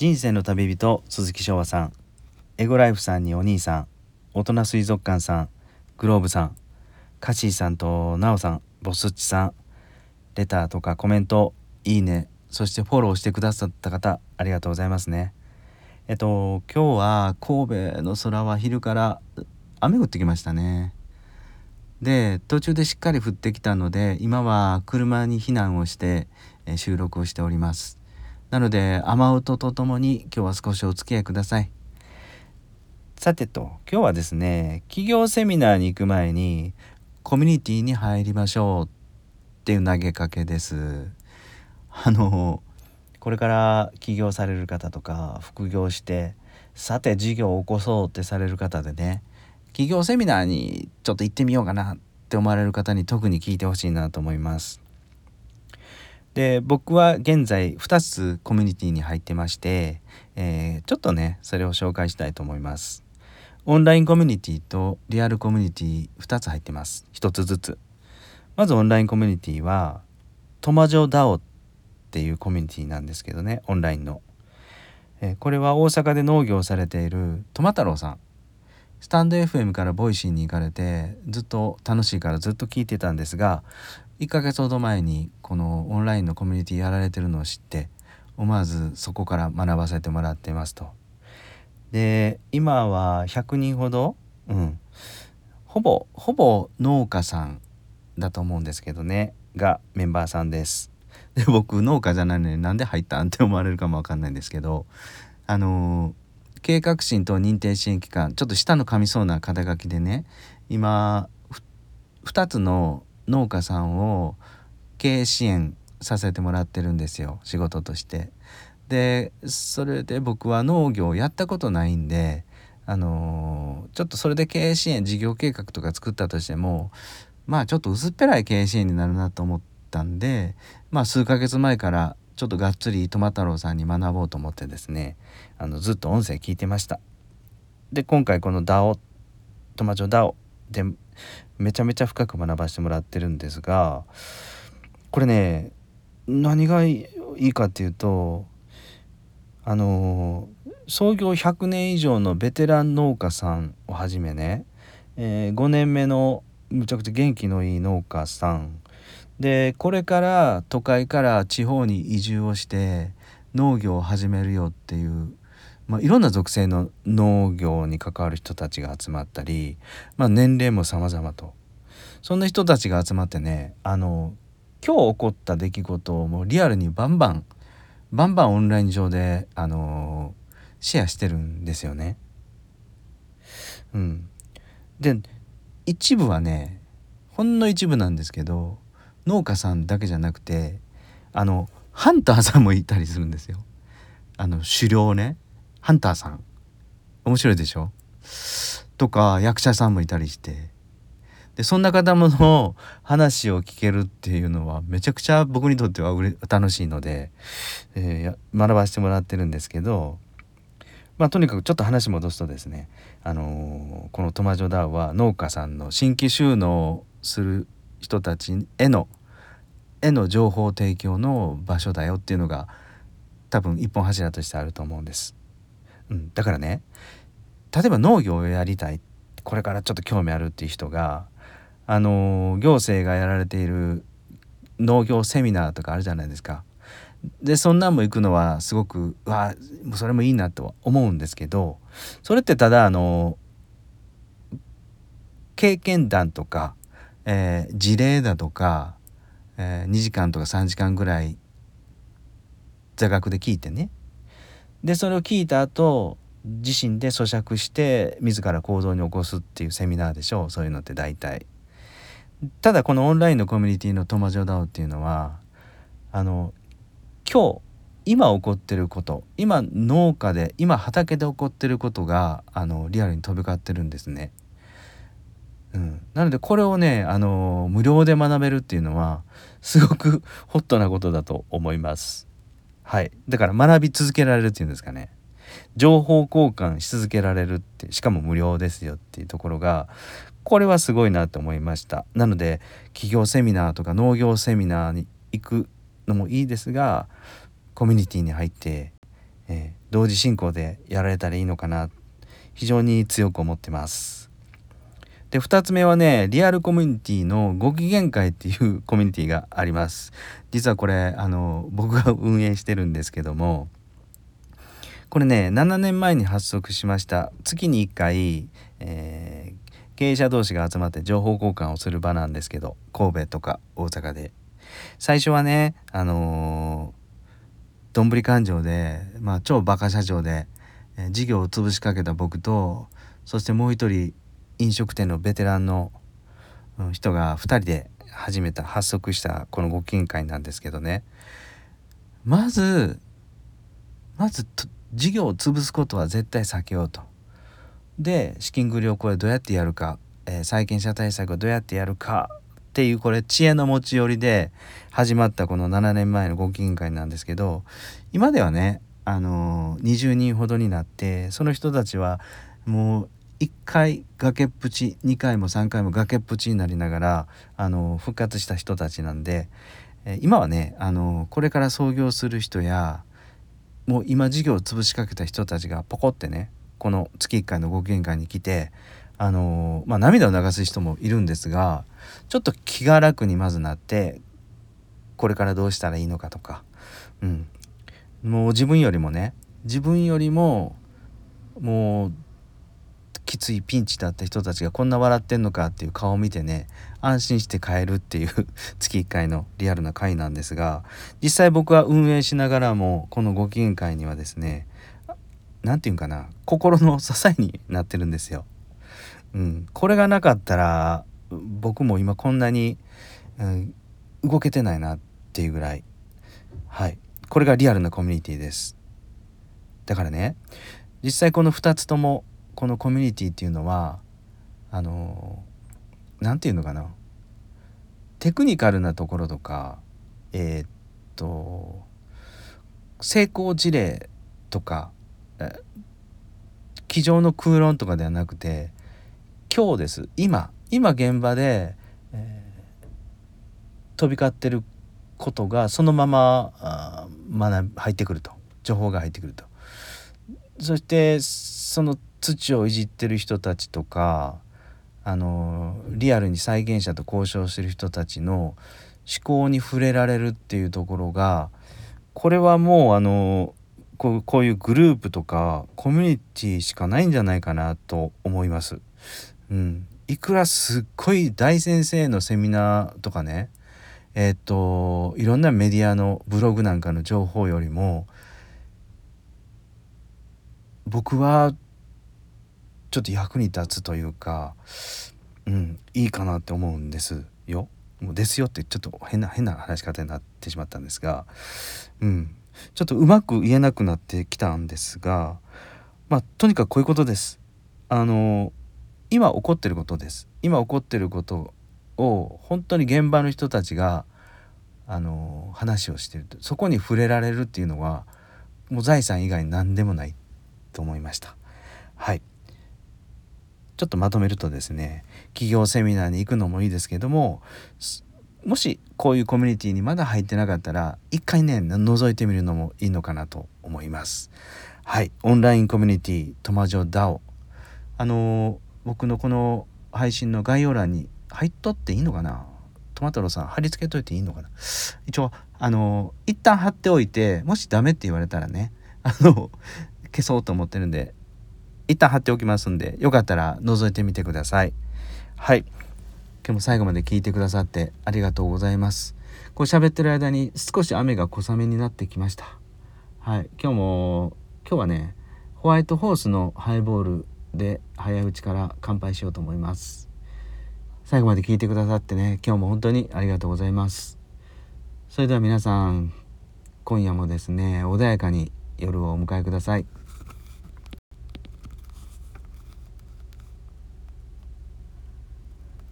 人生の旅人鈴木翔和さん。エゴライフさんにお兄さん。大人水族館さん。グローブさん。カシーさんとナオさん。ボスッチさん。レターとかコメント。いいね。そしてフォローしてくださった方ありがとうございますね。えっと今日は神戸の空は昼から雨降ってきましたね。で途中でしっかり降ってきたので今は車に避難をして収録をしております。なので雨音とともに今日は少しお付き合いください。さてと今日はですね企業セミナーに行く前にコミュニティに入りましょうっていう投げかけです。あのこれから起業される方とか副業してさて事業を起こそうってされる方でね起業セミナーにちょっと行ってみようかなって思われる方に特に聞いてほしいなと思います。で僕は現在2つコミュニティに入ってまして、えー、ちょっとねそれを紹介したいと思います。オンラインコミュニティとリアルコミュニティ2つ入ってます。1つずつ。まずオンラインコミュニティはトマジョダオっていうコミュニティなんですけどねオンラインの、えー、これは大阪で農業されているトマ太郎さん。stand.fm から Voicy に行かれてずっと楽しいからずっと聞いてたんですが1ヶ月ほど前にこのオンラインのコミュニティやられてるのを知って思わずそこから学ばせてもらってますと。で今は100人ほど、うん、ほぼほぼ農家さんだと思うんですけどねがメンバーさんです。で僕農家じゃないのになんで入ったんって思われるかもわかんないんですけどあの計画審と認定支援機関ちょっと下の噛みそうな肩書きでね今2つの農家さんを経営支援させてもらってるんですよ仕事として。でそれで僕は農業をやったことないんであのちょっとそれで経営支援事業計画とか作ったとしてもまあちょっと薄っぺらい経営支援になるなと思ったんでまあ数ヶ月前からちょっとがっつりトマ太郎さんに学ぼうと思ってですねあのずっと音声聞いてました。で今回この DAO トマチョ DAO でめちゃめちゃ深く学ばせてもらってるんですがこれね何がいいかっていうとあの創業100年以上のベテラン農家さんをはじめね、えー、5年目のむちゃくちゃ元気のいい農家さん。でこれから都会から地方に移住をして農業を始めるよっていうまあ、いろんな属性の農業に関わる人たちが集まったり、まあ、年齢も様々とそんな人たちが集まってねあの今日起こった出来事をもうリアルにバンバンバンバンオンライン上であのシェアしてるんですよね。うん、で一部はねほんの一部なんですけど農家さんだけじゃなくてあのハンターさんもいたりするんですよ。あの狩猟ねハンターさん。面白いでしょ？とか役者さんもいたりして。でそんな方もの話を聞けるっていうのはめちゃくちゃ僕にとっては楽しいので、えー、学ばせてもらってるんですけどまあとにかくちょっと話戻すとですね、あのー、このトマジョダウは農家さんの新規収納する人たちへのへの情報提供の場所だよっていうのが多分一本柱としてあると思うんです。うん、だからね例えば農業をやりたいこれからちょっと興味あるっていう人があの行政がやられている農業セミナーとかあるじゃないですか。でそんなんも行くのはすごくわそれもいいなとは思うんですけどそれってただあの経験談とか、えー、事例だとか、えー、2時間とか3時間ぐらい座学で聞いてねでそれを聞いた後自身で咀嚼して自ら行動に起こすっていうセミナーでしょうそういうのって大体。ただこのオンラインのコミュニティのトマジョダオっていうのはあの今日今起こってること今農家で今畑で起こってることがあのリアルに飛び交ってるんですね。うん、なのでこれをねあの無料で学べるっていうのはすごくホットなことだと思います。はい、だから学び続けられるっていうんですかね。情報交換し続けられるってしかも無料ですよっていうところがこれはすごいなと思いました。なので企業セミナーとか農業セミナーに行くのもいいですがコミュニティに入って、えー、同時進行でやられたらいいのかな。非常に強く思ってます。で2つ目はねリアルコミュニティのご機嫌会っていう コミュニティがあります。実はこれあの僕が運営してるんですけどもこれね7年前に発足しました。月に1回、えー、経営者同士が集まって情報交換をする場なんですけど神戸とか大阪で。最初はねあのどんぶり勘定で、まあ、超バカ社長で、えー、事業を潰しかけた僕とそしてもう一人飲食店のベテランの人が2人で始めた発足したこのご機嫌会なんですけどねまずまず事業を潰すことは絶対避けようと。で資金繰りをこれどうやってやるか、えー、債権者対策をどうやってやるかっていうこれ知恵の持ち寄りで始まったこの7年前のご機嫌会なんですけど今ではねあのー、20人ほどになってその人たちはもう1回崖っぷち2回も3回も崖っぷちになりながらあの復活した人たちなんで、今はねあのこれから創業する人やもう今事業を潰しかけた人たちがポコってねこの月1回のご機嫌会に来てあのまあ、涙を流す人もいるんですがちょっと気が楽にまずなってこれからどうしたらいいのかとか、うん、もう自分よりもね自分よりももうきついピンチだった人たちがこんな笑ってんのかっていう顔を見てね安心して帰るっていう 月1回のリアルな会なんですが実際僕は運営しながらもこのご機嫌会にはですね何て言うんかな心の支えになってるんですよ。うん、これがなかったら僕も今こんなに、うん、動けてないなっていうぐらい。はい。これがリアルなコミュニティです。だからね実際この2つともこのコミュニティっていうのはあの何て言うのかな。テクニカルなところとかえー、っと成功事例とか机上の空論とかではなくて今日です。今今現場で、えー、飛び交ってることがそのままあ学入ってくると。情報が入ってくると。そしてその土をいじってる人たちとかあのリアルに再現者と交渉してる人たちの思考に触れられるっていうところがこれはもうあのこうこういうグループとかコミュニティしかないんじゃないかなと思います。うん、いくらすっごい大先生のセミナーとかねえっ、といろんなメディアのブログなんかの情報よりも僕はちょっと役に立つというか、うん、いいかなって思うんですよ。もうですよってちょっと変な変な話し方になってしまったんですが、うん、ちょっとうまく言えなくなってきたんですが、まあ、とにかくこういうことです。あの今起こってることです。今起こってることを本当に現場の人たちがあの話をしてるとそこに触れられるっていうのはもう財産以外に何でもないと思いました。はいちょっとまとめるとですね企業セミナーに行くのもいいですけどももしこういうコミュニティにまだ入ってなかったら一回ね覗いてみるのもいいのかなと思います。はいオンラインコミュニティトマジョダオ。あの、僕のこの配信の概要欄に入っとっていいのかな？トマトロさん貼り付けといていいのかな？一応あの、一旦貼っておいてもしダメって言われたらねあの消そうと思ってるんで一旦貼っておきますんでよかったら覗いてみてください。はい。今日も最後まで聞いてくださってありがとうございます。こう喋ってる間に少し雨が小雨になってきました。はい。今日も今日はねホワイトホースのハイボールで早打ちから乾杯しようと思います。最後まで聞いてくださってね今日も本当にありがとうございます。それでは皆さん今夜もですね穏やかに夜をお迎えください。